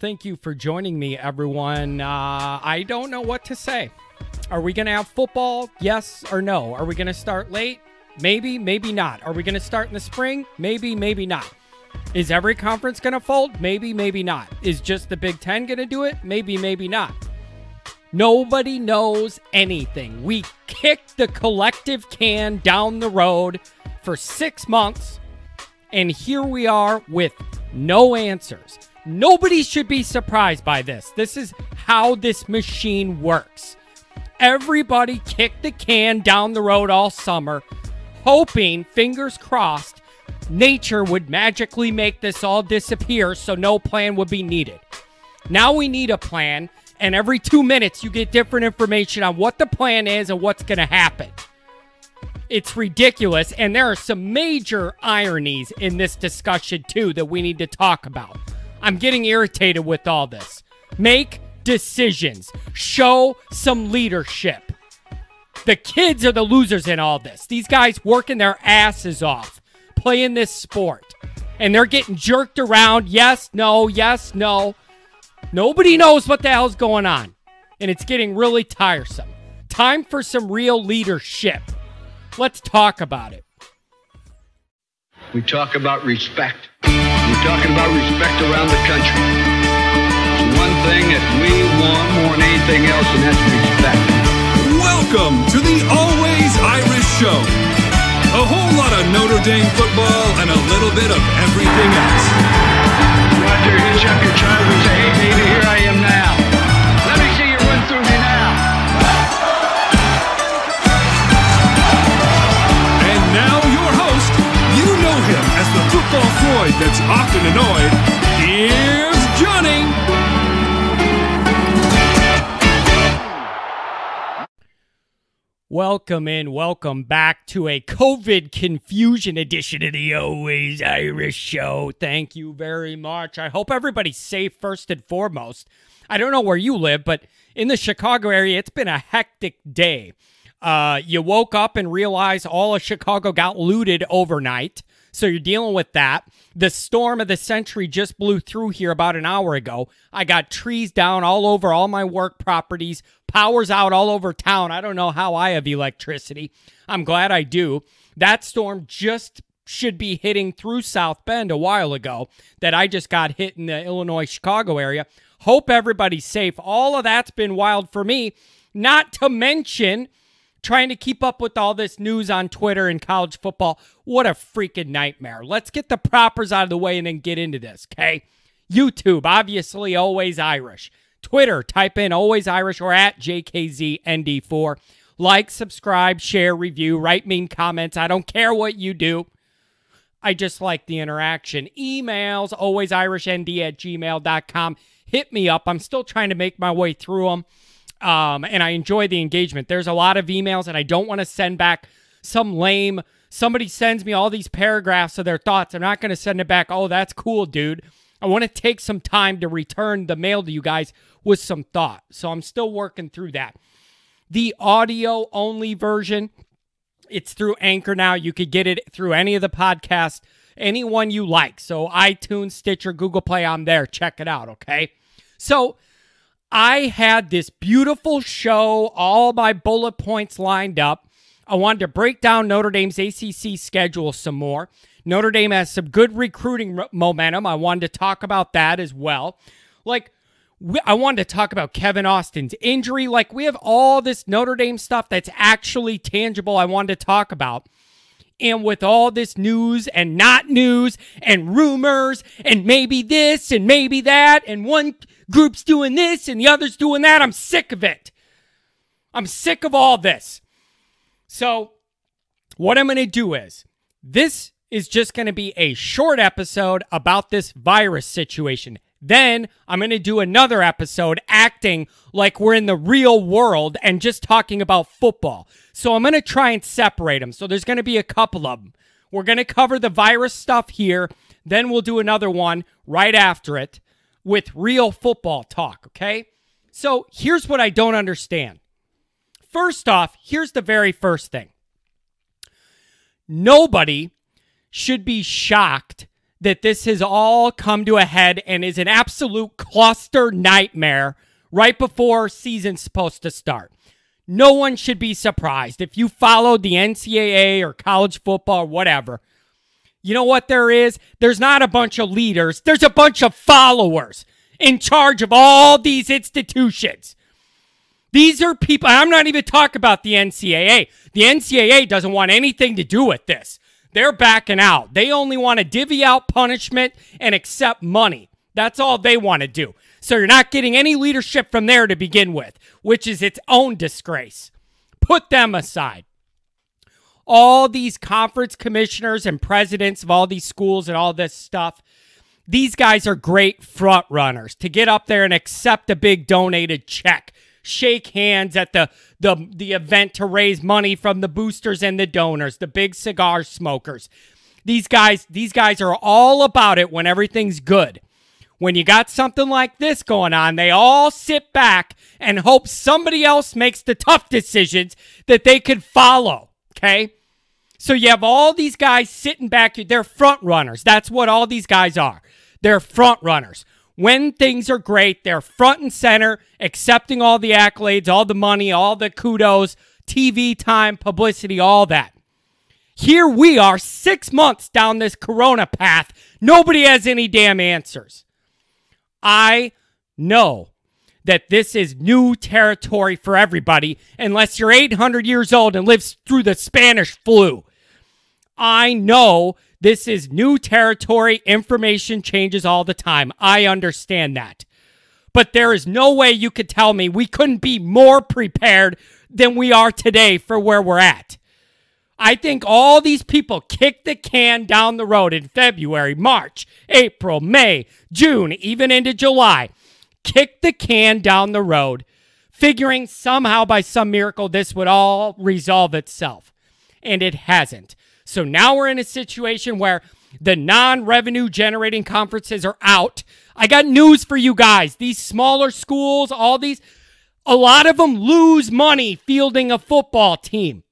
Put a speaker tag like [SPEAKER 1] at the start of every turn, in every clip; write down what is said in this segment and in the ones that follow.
[SPEAKER 1] Thank you for joining me, everyone. Uh, I don't know what to say. Are we going to have football? Yes or no? Are we going to start late? Maybe, maybe not. Are we going to start in the spring? Maybe, maybe not. Is every conference going to fold? Maybe, maybe not. Is just the Big Ten going to do it? Maybe, maybe not. Nobody knows anything. We kicked the collective can down the road for six months, and here we are with no answers. Nobody should be surprised by this. This is how this machine works. Everybody kicked the can down the road all summer, hoping, fingers crossed, nature would magically make this all disappear so no plan would be needed. Now we need a plan, and every two minutes you get different information on what the plan is and what's going to happen. It's ridiculous, and there are some major ironies in this discussion, too, that we need to talk about. I'm getting irritated with all this. Make decisions, show some leadership. The kids are the losers in all this. These guys working their asses off playing this sport, and they're getting jerked around. Yes, no, yes, no. Nobody knows what the hell's going on, and it's getting really tiresome. Time for some real leadership. Let's talk about it.
[SPEAKER 2] We talk about respect. We're talking about respect around the country. There's one thing that we want more than anything else, and that's respect.
[SPEAKER 3] Welcome to the Always Irish Show. A whole lot of Notre Dame football and a little bit of everything else.
[SPEAKER 2] Roger, hitch up your child and say, hey, baby, here I am now.
[SPEAKER 3] Often annoyed. Here's Johnny.
[SPEAKER 1] Welcome in, welcome back to a COVID confusion edition of the Always Irish Show. Thank you very much. I hope everybody's safe first and foremost. I don't know where you live, but in the Chicago area, it's been a hectic day. Uh, you woke up and realized all of Chicago got looted overnight. So you're dealing with that. The storm of the century just blew through here about an hour ago. I got trees down all over all my work properties, powers out all over town. I don't know how I have electricity. I'm glad I do. That storm just should be hitting through South Bend a while ago that I just got hit in the Illinois Chicago area. Hope everybody's safe. All of that's been wild for me. Not to mention trying to keep up with all this news on Twitter and college football. What a freaking nightmare. Let's get the propers out of the way and then get into this, okay? YouTube, obviously always Irish. Twitter, type in always Irish or at JKZND4. Like, subscribe, share, review, write mean comments. I don't care what you do. I just like the interaction. Emails, always alwaysirishnd at gmail.com. Hit me up. I'm still trying to make my way through them. Um, and I enjoy the engagement. There's a lot of emails, and I don't want to send back some lame. Somebody sends me all these paragraphs of their thoughts. I'm not going to send it back. Oh, that's cool, dude. I want to take some time to return the mail to you guys with some thought. So I'm still working through that. The audio only version, it's through Anchor now. You could get it through any of the podcasts, anyone you like. So iTunes, Stitcher, Google Play, I'm there. Check it out, okay? So I had this beautiful show, all my bullet points lined up. I wanted to break down Notre Dame's ACC schedule some more. Notre Dame has some good recruiting momentum. I wanted to talk about that as well. Like, I wanted to talk about Kevin Austin's injury. Like, we have all this Notre Dame stuff that's actually tangible I wanted to talk about. And with all this news and not news and rumors and maybe this and maybe that, and one group's doing this and the other's doing that, I'm sick of it. I'm sick of all this. So, what I'm going to do is this is just going to be a short episode about this virus situation. Then I'm going to do another episode acting like we're in the real world and just talking about football. So I'm going to try and separate them. So there's going to be a couple of them. We're going to cover the virus stuff here. Then we'll do another one right after it with real football talk, okay? So here's what I don't understand. First off, here's the very first thing nobody should be shocked that this has all come to a head and is an absolute cluster nightmare right before season's supposed to start. No one should be surprised if you followed the NCAA or college football or whatever. You know what there is? There's not a bunch of leaders, there's a bunch of followers in charge of all these institutions. These are people, I'm not even talking about the NCAA. The NCAA doesn't want anything to do with this. They're backing out. They only want to divvy out punishment and accept money. That's all they want to do. So you're not getting any leadership from there to begin with, which is its own disgrace. Put them aside. All these conference commissioners and presidents of all these schools and all this stuff, these guys are great front runners to get up there and accept a big donated check shake hands at the the the event to raise money from the boosters and the donors, the big cigar smokers. These guys, these guys are all about it when everything's good. When you got something like this going on, they all sit back and hope somebody else makes the tough decisions that they could follow. Okay? So you have all these guys sitting back. Here. They're front runners. That's what all these guys are. They're front runners when things are great, they're front and center, accepting all the accolades, all the money, all the kudos, TV time, publicity, all that. Here we are, six months down this corona path. Nobody has any damn answers. I know that this is new territory for everybody unless you're 800 years old and lives through the Spanish flu. I know this is new territory. Information changes all the time. I understand that. But there is no way you could tell me we couldn't be more prepared than we are today for where we're at. I think all these people kicked the can down the road in February, March, April, May, June, even into July. Kicked the can down the road, figuring somehow by some miracle this would all resolve itself. And it hasn't. So now we're in a situation where the non revenue generating conferences are out. I got news for you guys. These smaller schools, all these, a lot of them lose money fielding a football team.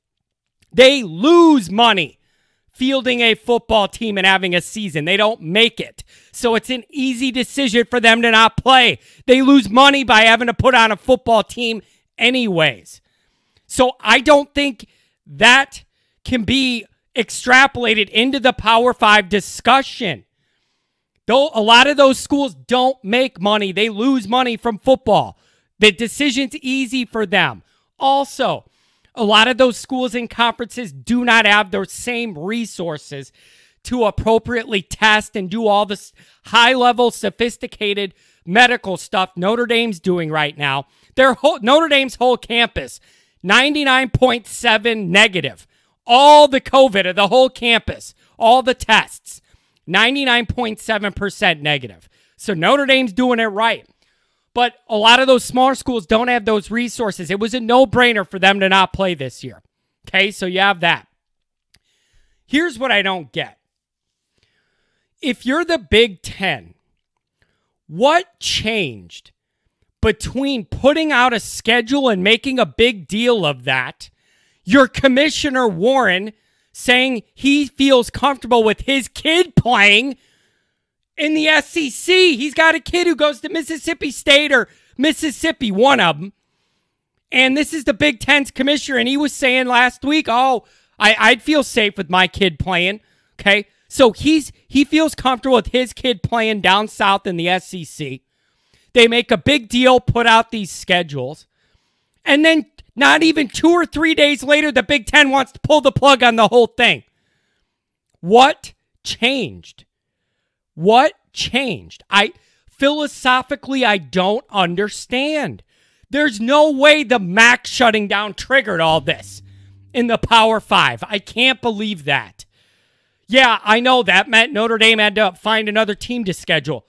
[SPEAKER 1] They lose money fielding a football team and having a season. They don't make it. So it's an easy decision for them to not play. They lose money by having to put on a football team, anyways. So I don't think that can be extrapolated into the Power Five discussion. Though a lot of those schools don't make money, they lose money from football. The decision's easy for them. Also, a lot of those schools and conferences do not have those same resources to appropriately test and do all this high level, sophisticated medical stuff Notre Dame's doing right now. Their whole, Notre Dame's whole campus, 99.7 negative all the COVID of the whole campus, all the tests, 99.7% negative. So Notre Dame's doing it right. But a lot of those smaller schools don't have those resources. It was a no brainer for them to not play this year. Okay, so you have that. Here's what I don't get. If you're the Big Ten, what changed between putting out a schedule and making a big deal of that your commissioner Warren saying he feels comfortable with his kid playing in the SEC. He's got a kid who goes to Mississippi State or Mississippi, one of them. And this is the Big Ten's commissioner. And he was saying last week, oh, I, I'd feel safe with my kid playing. Okay. So he's he feels comfortable with his kid playing down south in the SEC. They make a big deal, put out these schedules. And then not even two or three days later, the Big Ten wants to pull the plug on the whole thing. What changed? What changed? I philosophically, I don't understand. There's no way the MAC shutting down triggered all this in the Power Five. I can't believe that. Yeah, I know that meant Notre Dame had to find another team to schedule.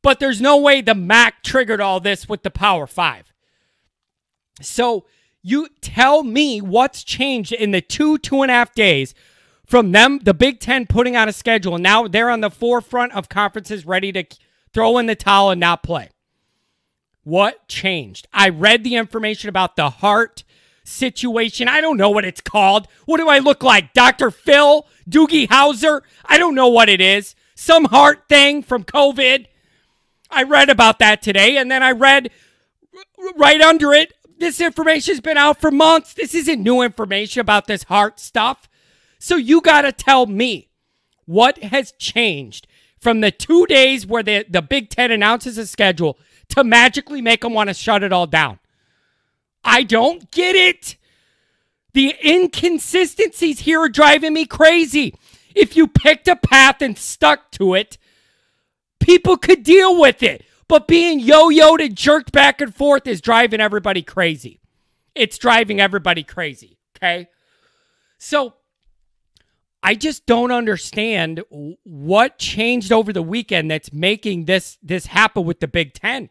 [SPEAKER 1] But there's no way the MAC triggered all this with the Power Five. So you tell me what's changed in the two, two and a half days from them, the Big Ten putting on a schedule, now they're on the forefront of conferences ready to throw in the towel and not play. What changed? I read the information about the heart situation. I don't know what it's called. What do I look like? Dr. Phil? Doogie Howser? I don't know what it is. some heart thing from COVID. I read about that today, and then I read right under it this information's been out for months. This isn't new information about this heart stuff. So you got to tell me what has changed from the two days where the, the Big Ten announces a schedule to magically make them want to shut it all down. I don't get it. The inconsistencies here are driving me crazy. If you picked a path and stuck to it, people could deal with it. But being yo yoed and jerked back and forth is driving everybody crazy. It's driving everybody crazy. Okay. So I just don't understand what changed over the weekend that's making this this happen with the Big 10.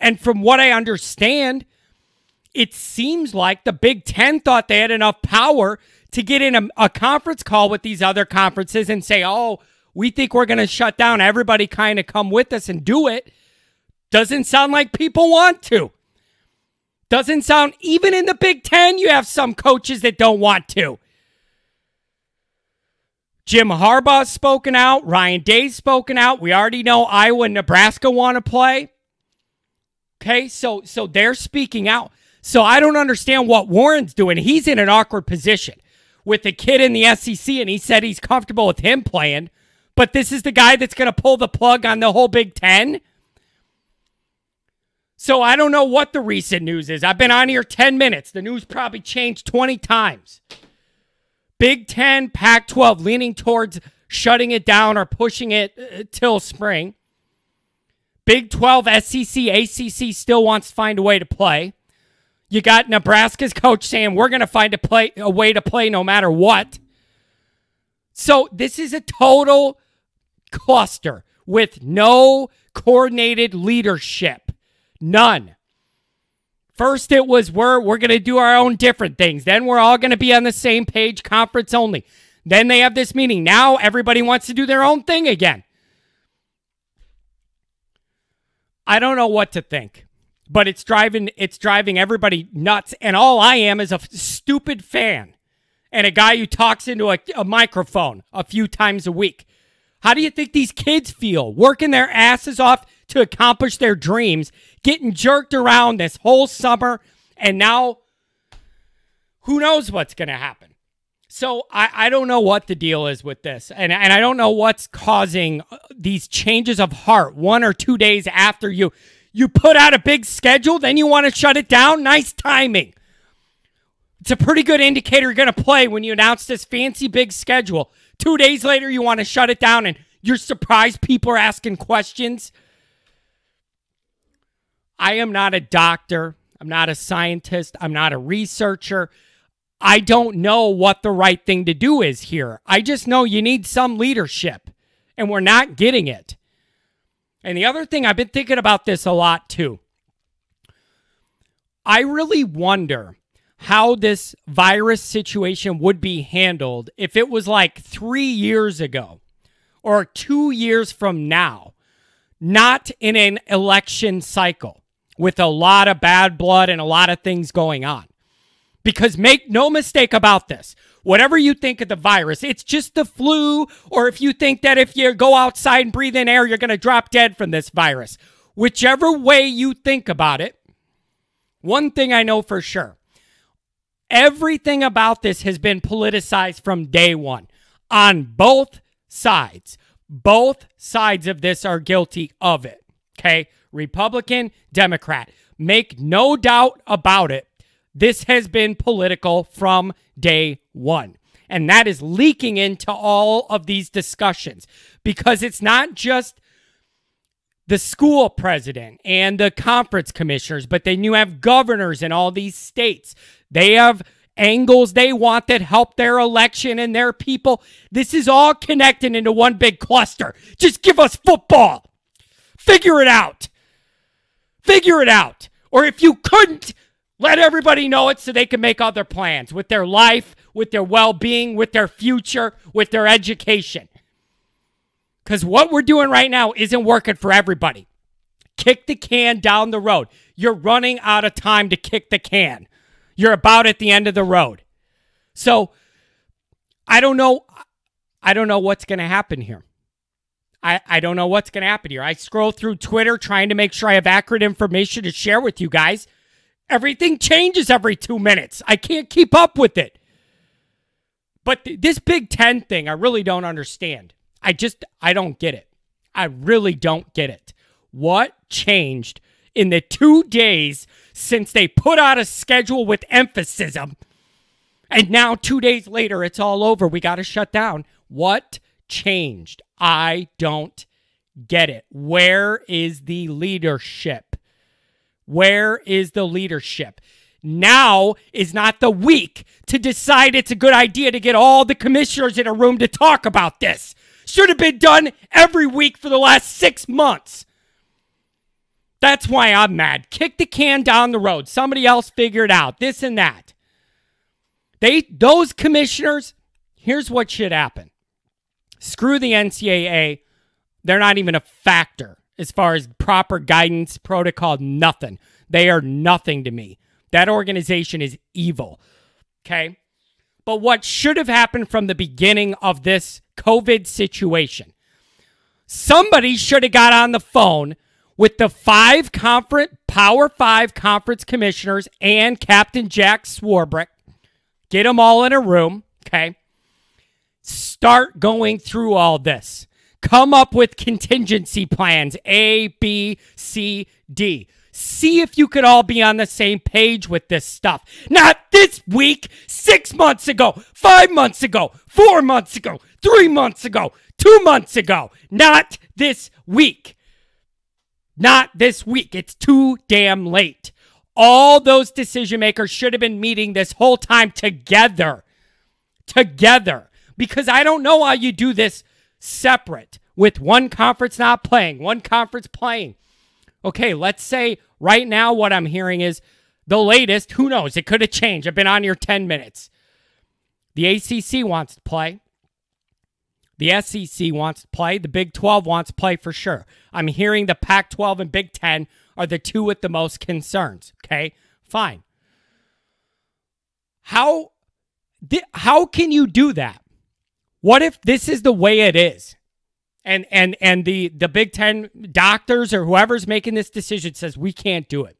[SPEAKER 1] And from what I understand, it seems like the Big 10 thought they had enough power to get in a, a conference call with these other conferences and say, "Oh, we think we're going to shut down. Everybody kind of come with us and do it." Doesn't sound like people want to. Doesn't sound, even in the Big Ten, you have some coaches that don't want to. Jim Harbaugh's spoken out. Ryan Day's spoken out. We already know Iowa and Nebraska want to play. Okay, so so they're speaking out. So I don't understand what Warren's doing. He's in an awkward position with the kid in the SEC, and he said he's comfortable with him playing. But this is the guy that's going to pull the plug on the whole Big Ten. So I don't know what the recent news is. I've been on here 10 minutes. The news probably changed 20 times. Big 10, Pac 12 leaning towards shutting it down or pushing it uh, till spring. Big 12, SEC, ACC still wants to find a way to play. You got Nebraska's coach saying we're going to find a play a way to play no matter what. So this is a total cluster with no coordinated leadership. None. First, it was we're we're gonna do our own different things. Then we're all gonna be on the same page, conference only. Then they have this meeting. Now everybody wants to do their own thing again. I don't know what to think, but it's driving it's driving everybody nuts. And all I am is a stupid fan and a guy who talks into a, a microphone a few times a week. How do you think these kids feel working their asses off to accomplish their dreams, getting jerked around this whole summer, and now who knows what's going to happen? So I, I don't know what the deal is with this, and and I don't know what's causing uh, these changes of heart one or two days after you you put out a big schedule, then you want to shut it down. Nice timing. It's a pretty good indicator you're going to play when you announce this fancy big schedule. Two days later, you want to shut it down, and you're surprised people are asking questions. I am not a doctor. I'm not a scientist. I'm not a researcher. I don't know what the right thing to do is here. I just know you need some leadership, and we're not getting it. And the other thing, I've been thinking about this a lot too. I really wonder how this virus situation would be handled if it was like three years ago or two years from now, not in an election cycle with a lot of bad blood and a lot of things going on. Because make no mistake about this. Whatever you think of the virus, it's just the flu, or if you think that if you go outside and breathe in air, you're going to drop dead from this virus. Whichever way you think about it, one thing I know for sure everything about this has been politicized from day one on both sides. Both sides of this are guilty of it. Okay. Republican, Democrat. Make no doubt about it. This has been political from day one. And that is leaking into all of these discussions because it's not just the school president and the conference commissioners, but then you have governors in all these states. They have angles they want that help their election and their people. This is all connected into one big cluster. Just give us football. Figure it out. Figure it out. Or if you couldn't, let everybody know it so they can make other plans with their life, with their well being, with their future, with their education. Because what we're doing right now isn't working for everybody. Kick the can down the road. You're running out of time to kick the can. You're about at the end of the road. So I don't know. I don't know what's going to happen here. I, I don't know what's going to happen here. I scroll through Twitter trying to make sure I have accurate information to share with you guys. Everything changes every two minutes. I can't keep up with it. But th- this Big Ten thing, I really don't understand. I just, I don't get it. I really don't get it. What changed in the two days since they put out a schedule with emphasis? And now, two days later, it's all over. We got to shut down. What changed? I don't get it. Where is the leadership? Where is the leadership? Now is not the week to decide it's a good idea to get all the commissioners in a room to talk about this. Should have been done every week for the last six months. That's why I'm mad. Kick the can down the road. Somebody else figured out. This and that. They those commissioners, here's what should happen. Screw the NCAA. They're not even a factor as far as proper guidance, protocol, nothing. They are nothing to me. That organization is evil. Okay? But what should have happened from the beginning of this COVID situation? Somebody should have got on the phone with the five conference Power 5 conference commissioners and Captain Jack Swarbrick. Get them all in a room, okay? Start going through all this. Come up with contingency plans A, B, C, D. See if you could all be on the same page with this stuff. Not this week, six months ago, five months ago, four months ago, three months ago, two months ago. Not this week. Not this week. It's too damn late. All those decision makers should have been meeting this whole time together. Together. Because I don't know why you do this separate with one conference not playing, one conference playing. Okay, let's say right now what I'm hearing is the latest, who knows, it could have changed. I've been on here 10 minutes. The ACC wants to play. The SEC wants to play. The Big 12 wants to play for sure. I'm hearing the Pac 12 and Big 10 are the two with the most concerns. Okay, fine. How, how can you do that? What if this is the way it is? And and and the the Big 10 doctors or whoever's making this decision says we can't do it.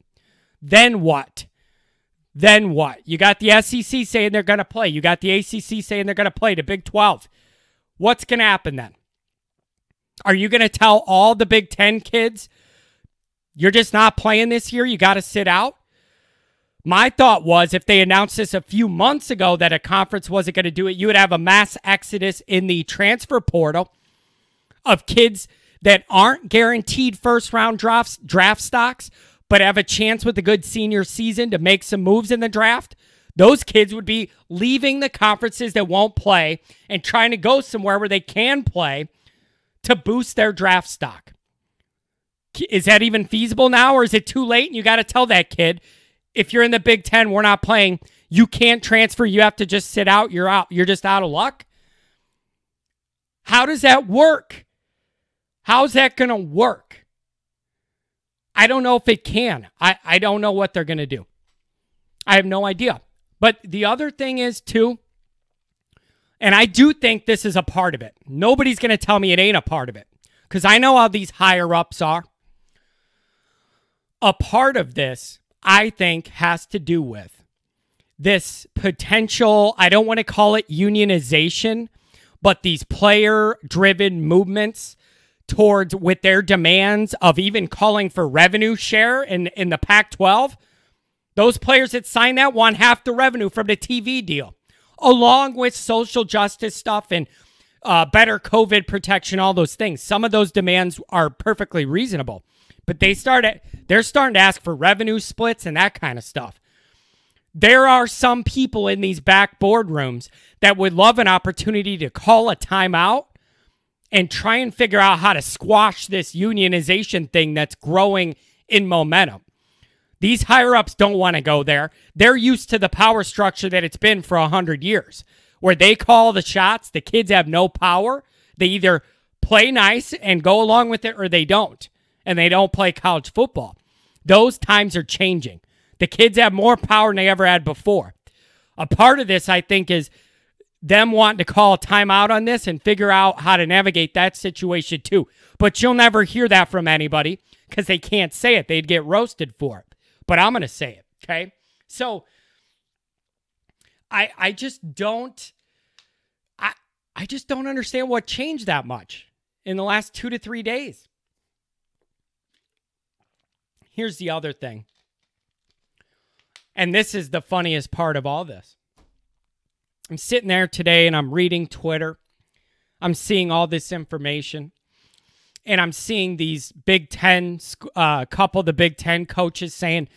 [SPEAKER 1] Then what? Then what? You got the SEC saying they're going to play. You got the ACC saying they're going to play. The Big 12. What's going to happen then? Are you going to tell all the Big 10 kids you're just not playing this year? You got to sit out? My thought was if they announced this a few months ago that a conference wasn't going to do it, you would have a mass exodus in the transfer portal of kids that aren't guaranteed first round drafts, draft stocks, but have a chance with a good senior season to make some moves in the draft. Those kids would be leaving the conferences that won't play and trying to go somewhere where they can play to boost their draft stock. Is that even feasible now, or is it too late? And you got to tell that kid if you're in the Big Ten, we're not playing. You can't transfer. You have to just sit out. You're out. You're just out of luck. How does that work? How's that going to work? I don't know if it can. I, I don't know what they're going to do. I have no idea. But the other thing is, too, and I do think this is a part of it. Nobody's going to tell me it ain't a part of it because I know how these higher ups are. A part of this I think has to do with this potential, I don't want to call it unionization, but these player driven movements towards with their demands of even calling for revenue share in, in the Pac 12. Those players that sign that want half the revenue from the TV deal, along with social justice stuff and uh, better COVID protection, all those things. Some of those demands are perfectly reasonable. But they started they're starting to ask for revenue splits and that kind of stuff. There are some people in these back boardrooms that would love an opportunity to call a timeout and try and figure out how to squash this unionization thing that's growing in momentum. These higher ups don't want to go there. They're used to the power structure that it's been for 100 years, where they call the shots, the kids have no power. They either play nice and go along with it or they don't and they don't play college football. Those times are changing. The kids have more power than they ever had before. A part of this, I think, is them wanting to call a timeout on this and figure out how to navigate that situation too. But you'll never hear that from anybody because they can't say it. They'd get roasted for it. But I'm going to say it. Okay. So I I just don't I I just don't understand what changed that much in the last 2 to 3 days. Here's the other thing. And this is the funniest part of all this. I'm sitting there today and I'm reading Twitter. I'm seeing all this information. And I'm seeing these Big Ten, uh, couple the Big Ten coaches saying,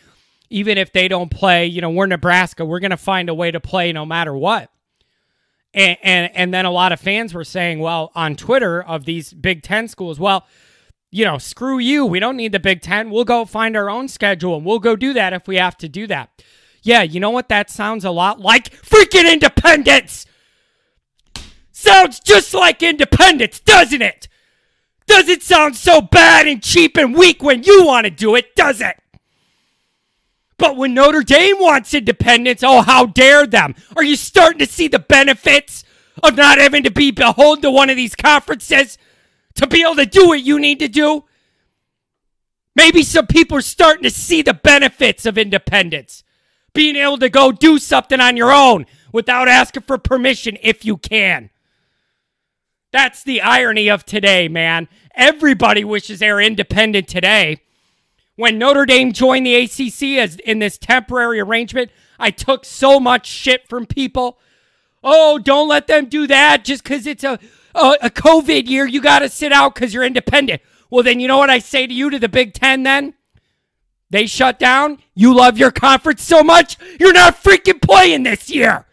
[SPEAKER 1] even if they don't play, you know, we're Nebraska, we're going to find a way to play no matter what. And, and and then a lot of fans were saying, well, on Twitter of these Big Ten schools, well, you know, screw you. We don't need the Big Ten. We'll go find our own schedule and we'll go do that if we have to do that. Yeah, you know what? That sounds a lot like freaking independence. Sounds just like independence, doesn't it? Does it sound so bad and cheap and weak when you want to do it, does it? But when Notre Dame wants independence, oh, how dare them? Are you starting to see the benefits of not having to be beholden to one of these conferences to be able to do what you need to do? Maybe some people are starting to see the benefits of independence. Being able to go do something on your own without asking for permission if you can. That's the irony of today, man. Everybody wishes they're independent today when Notre Dame joined the ACC as in this temporary arrangement, I took so much shit from people. Oh, don't let them do that just because it's a, a, COVID year. You got to sit out because you're independent. Well, then you know what I say to you to the Big Ten then? They shut down. You love your conference so much, you're not freaking playing this year.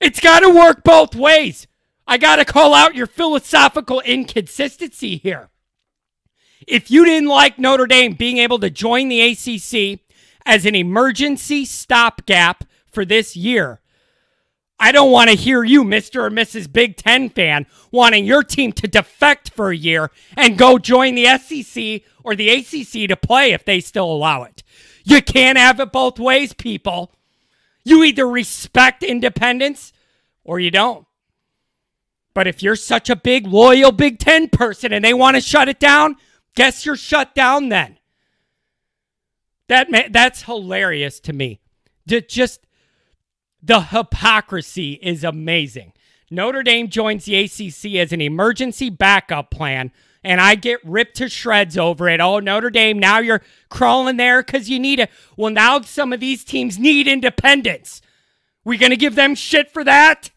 [SPEAKER 1] It's got to work both ways. I got to call out your philosophical inconsistency here. If you didn't like Notre Dame being able to join the ACC as an emergency stopgap for this year, I don't want to hear you, Mr. or Mrs. Big Ten fan, wanting your team to defect for a year and go join the SEC or the ACC to play if they still allow it. You can't have it both ways, people. You either respect independence or you don't. But if you're such a big, loyal Big Ten person and they want to shut it down, Guess you're shut down then. That that's hilarious to me. Just the hypocrisy is amazing. Notre Dame joins the ACC as an emergency backup plan, and I get ripped to shreds over it. Oh, Notre Dame, now you're crawling there because you need it. Well, now some of these teams need independence. We going to give them shit for that?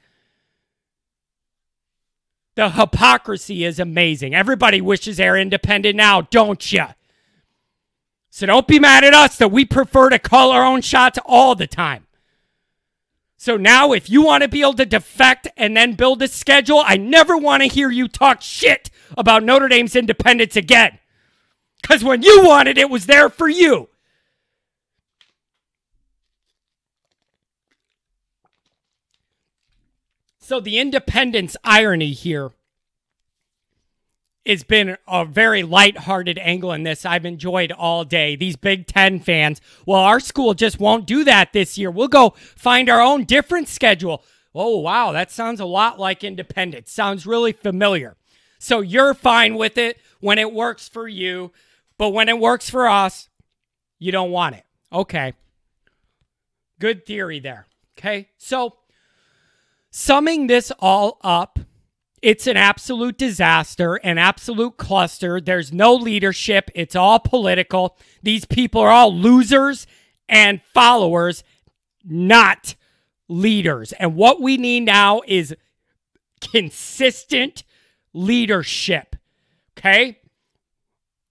[SPEAKER 1] The hypocrisy is amazing. Everybody wishes they're independent now, don't you? So don't be mad at us that we prefer to call our own shots all the time. So now, if you want to be able to defect and then build a schedule, I never want to hear you talk shit about Notre Dame's independence again. Because when you wanted it, was there for you. So the independence irony here has been a very light-hearted angle in this I've enjoyed all day. These Big Ten fans, well, our school just won't do that this year. We'll go find our own different schedule. Oh, wow, that sounds a lot like independence. Sounds really familiar. So you're fine with it when it works for you, but when it works for us, you don't want it. Okay. Good theory there. Okay. So Summing this all up, it's an absolute disaster, an absolute cluster. There's no leadership. It's all political. These people are all losers and followers, not leaders. And what we need now is consistent leadership. Okay?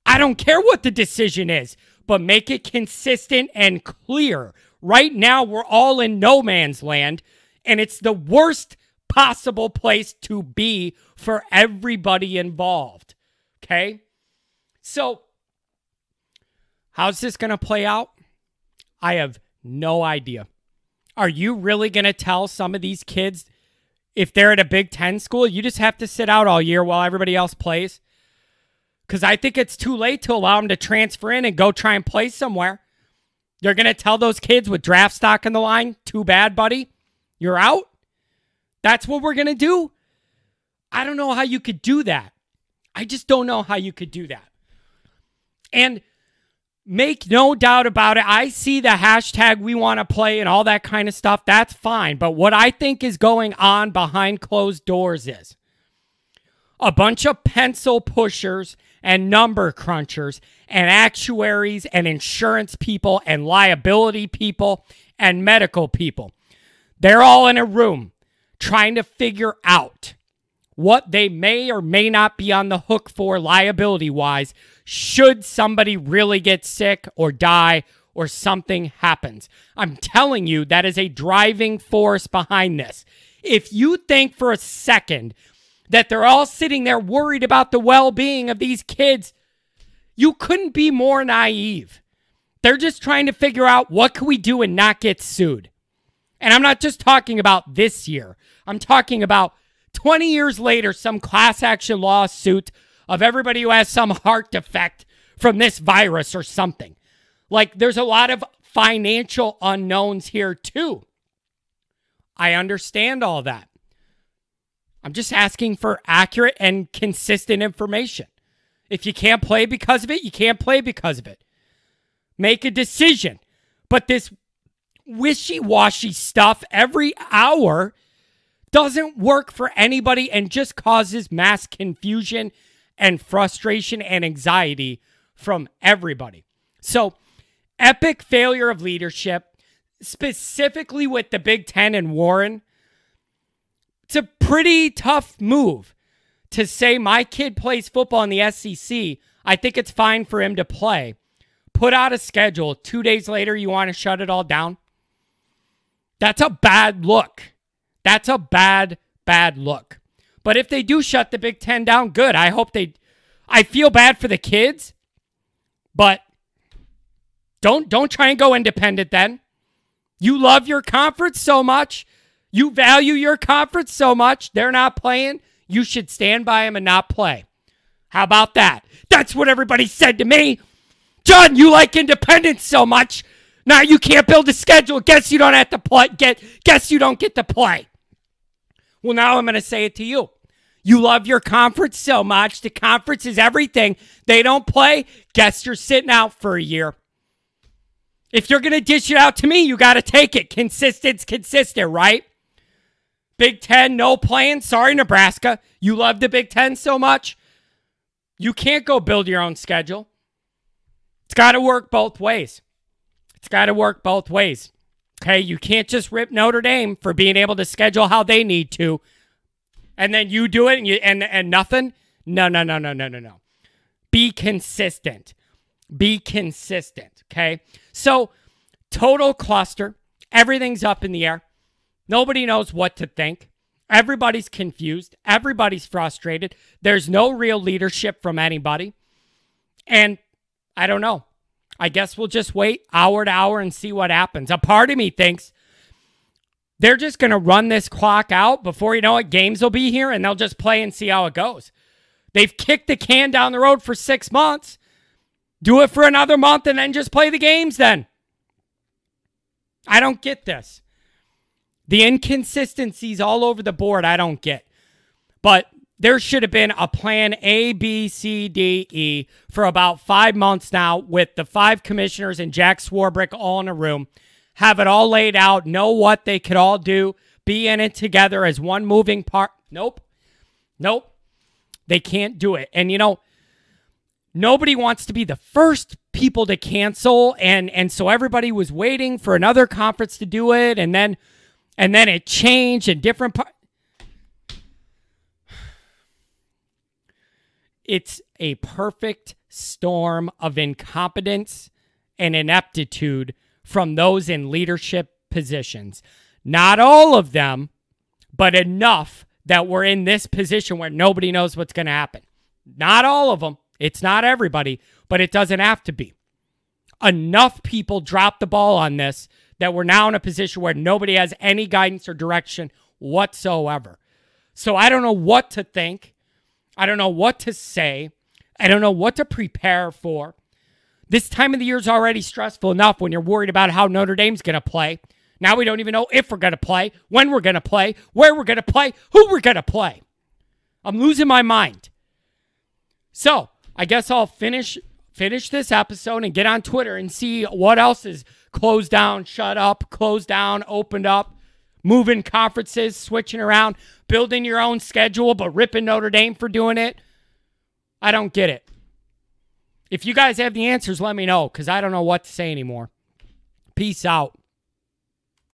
[SPEAKER 1] I don't care what the decision is, but make it consistent and clear. Right now, we're all in no man's land and it's the worst possible place to be for everybody involved. Okay? So, how's this going to play out? I have no idea. Are you really going to tell some of these kids if they're at a Big Ten school, you just have to sit out all year while everybody else plays? Because I think it's too late to allow them to transfer in and go try and play somewhere. You're going to tell those kids with draft stock in the line, too bad, buddy? You're out? That's what we're going to do? I don't know how you could do that. I just don't know how you could do that. And make no doubt about it, I see the hashtag we want to play and all that kind of stuff. That's fine. But what I think is going on behind closed doors is a bunch of pencil pushers and number crunchers and actuaries and insurance people and liability people and medical people. They're all in a room trying to figure out what they may or may not be on the hook for liability wise should somebody really get sick or die or something happens. I'm telling you, that is a driving force behind this. If you think for a second that they're all sitting there worried about the well being of these kids, you couldn't be more naive. They're just trying to figure out what can we do and not get sued. And I'm not just talking about this year. I'm talking about 20 years later, some class action lawsuit of everybody who has some heart defect from this virus or something. Like, there's a lot of financial unknowns here, too. I understand all that. I'm just asking for accurate and consistent information. If you can't play because of it, you can't play because of it. Make a decision. But this wishy washy stuff every hour doesn't work for anybody and just causes mass confusion and frustration and anxiety from everybody. So, epic failure of leadership, specifically with the Big Ten and Warren. It's a pretty tough move to say my kid plays football in the SEC. I think it's fine for him to play. Put out a schedule. Two days later, you want to shut it all down? That's a bad look. That's a bad, bad look. But if they do shut the Big Ten down, good. I hope they. I feel bad for the kids, but don't don't try and go independent. Then you love your conference so much, you value your conference so much. They're not playing. You should stand by them and not play. How about that? That's what everybody said to me. John, you like independence so much. Now you can't build a schedule. Guess you don't have to play. Get guess you don't get to play. Well, now I'm going to say it to you. You love your conference so much. The conference is everything. They don't play. Guess you're sitting out for a year. If you're going to dish it out to me, you got to take it. Consistent's consistent, right? Big Ten, no playing. Sorry, Nebraska. You love the Big Ten so much. You can't go build your own schedule. It's got to work both ways. It's got to work both ways. Okay, you can't just rip Notre Dame for being able to schedule how they need to, and then you do it and you and and nothing. No, no, no, no, no, no, no. Be consistent. Be consistent. Okay, so total cluster. Everything's up in the air. Nobody knows what to think. Everybody's confused. Everybody's frustrated. There's no real leadership from anybody. And I don't know. I guess we'll just wait hour to hour and see what happens. A part of me thinks they're just going to run this clock out before you know it. Games will be here and they'll just play and see how it goes. They've kicked the can down the road for six months. Do it for another month and then just play the games then. I don't get this. The inconsistencies all over the board, I don't get. But there should have been a plan A, B, C, D, E for about five months now with the five commissioners and Jack Swarbrick all in a room. Have it all laid out, know what they could all do, be in it together as one moving part. Nope. Nope. They can't do it. And you know, nobody wants to be the first people to cancel and and so everybody was waiting for another conference to do it and then and then it changed in different parts It's a perfect storm of incompetence and ineptitude from those in leadership positions. Not all of them, but enough that we're in this position where nobody knows what's going to happen. Not all of them. It's not everybody, but it doesn't have to be. Enough people dropped the ball on this that we're now in a position where nobody has any guidance or direction whatsoever. So I don't know what to think. I don't know what to say. I don't know what to prepare for. This time of the year is already stressful enough when you're worried about how Notre Dame's going to play. Now we don't even know if we're going to play, when we're going to play, where we're going to play, who we're going to play. I'm losing my mind. So, I guess I'll finish finish this episode and get on Twitter and see what else is closed down, shut up, closed down, opened up, moving conferences, switching around, building your own schedule, but ripping Notre Dame for doing it. I don't get it. If you guys have the answers, let me know because I don't know what to say anymore. Peace out.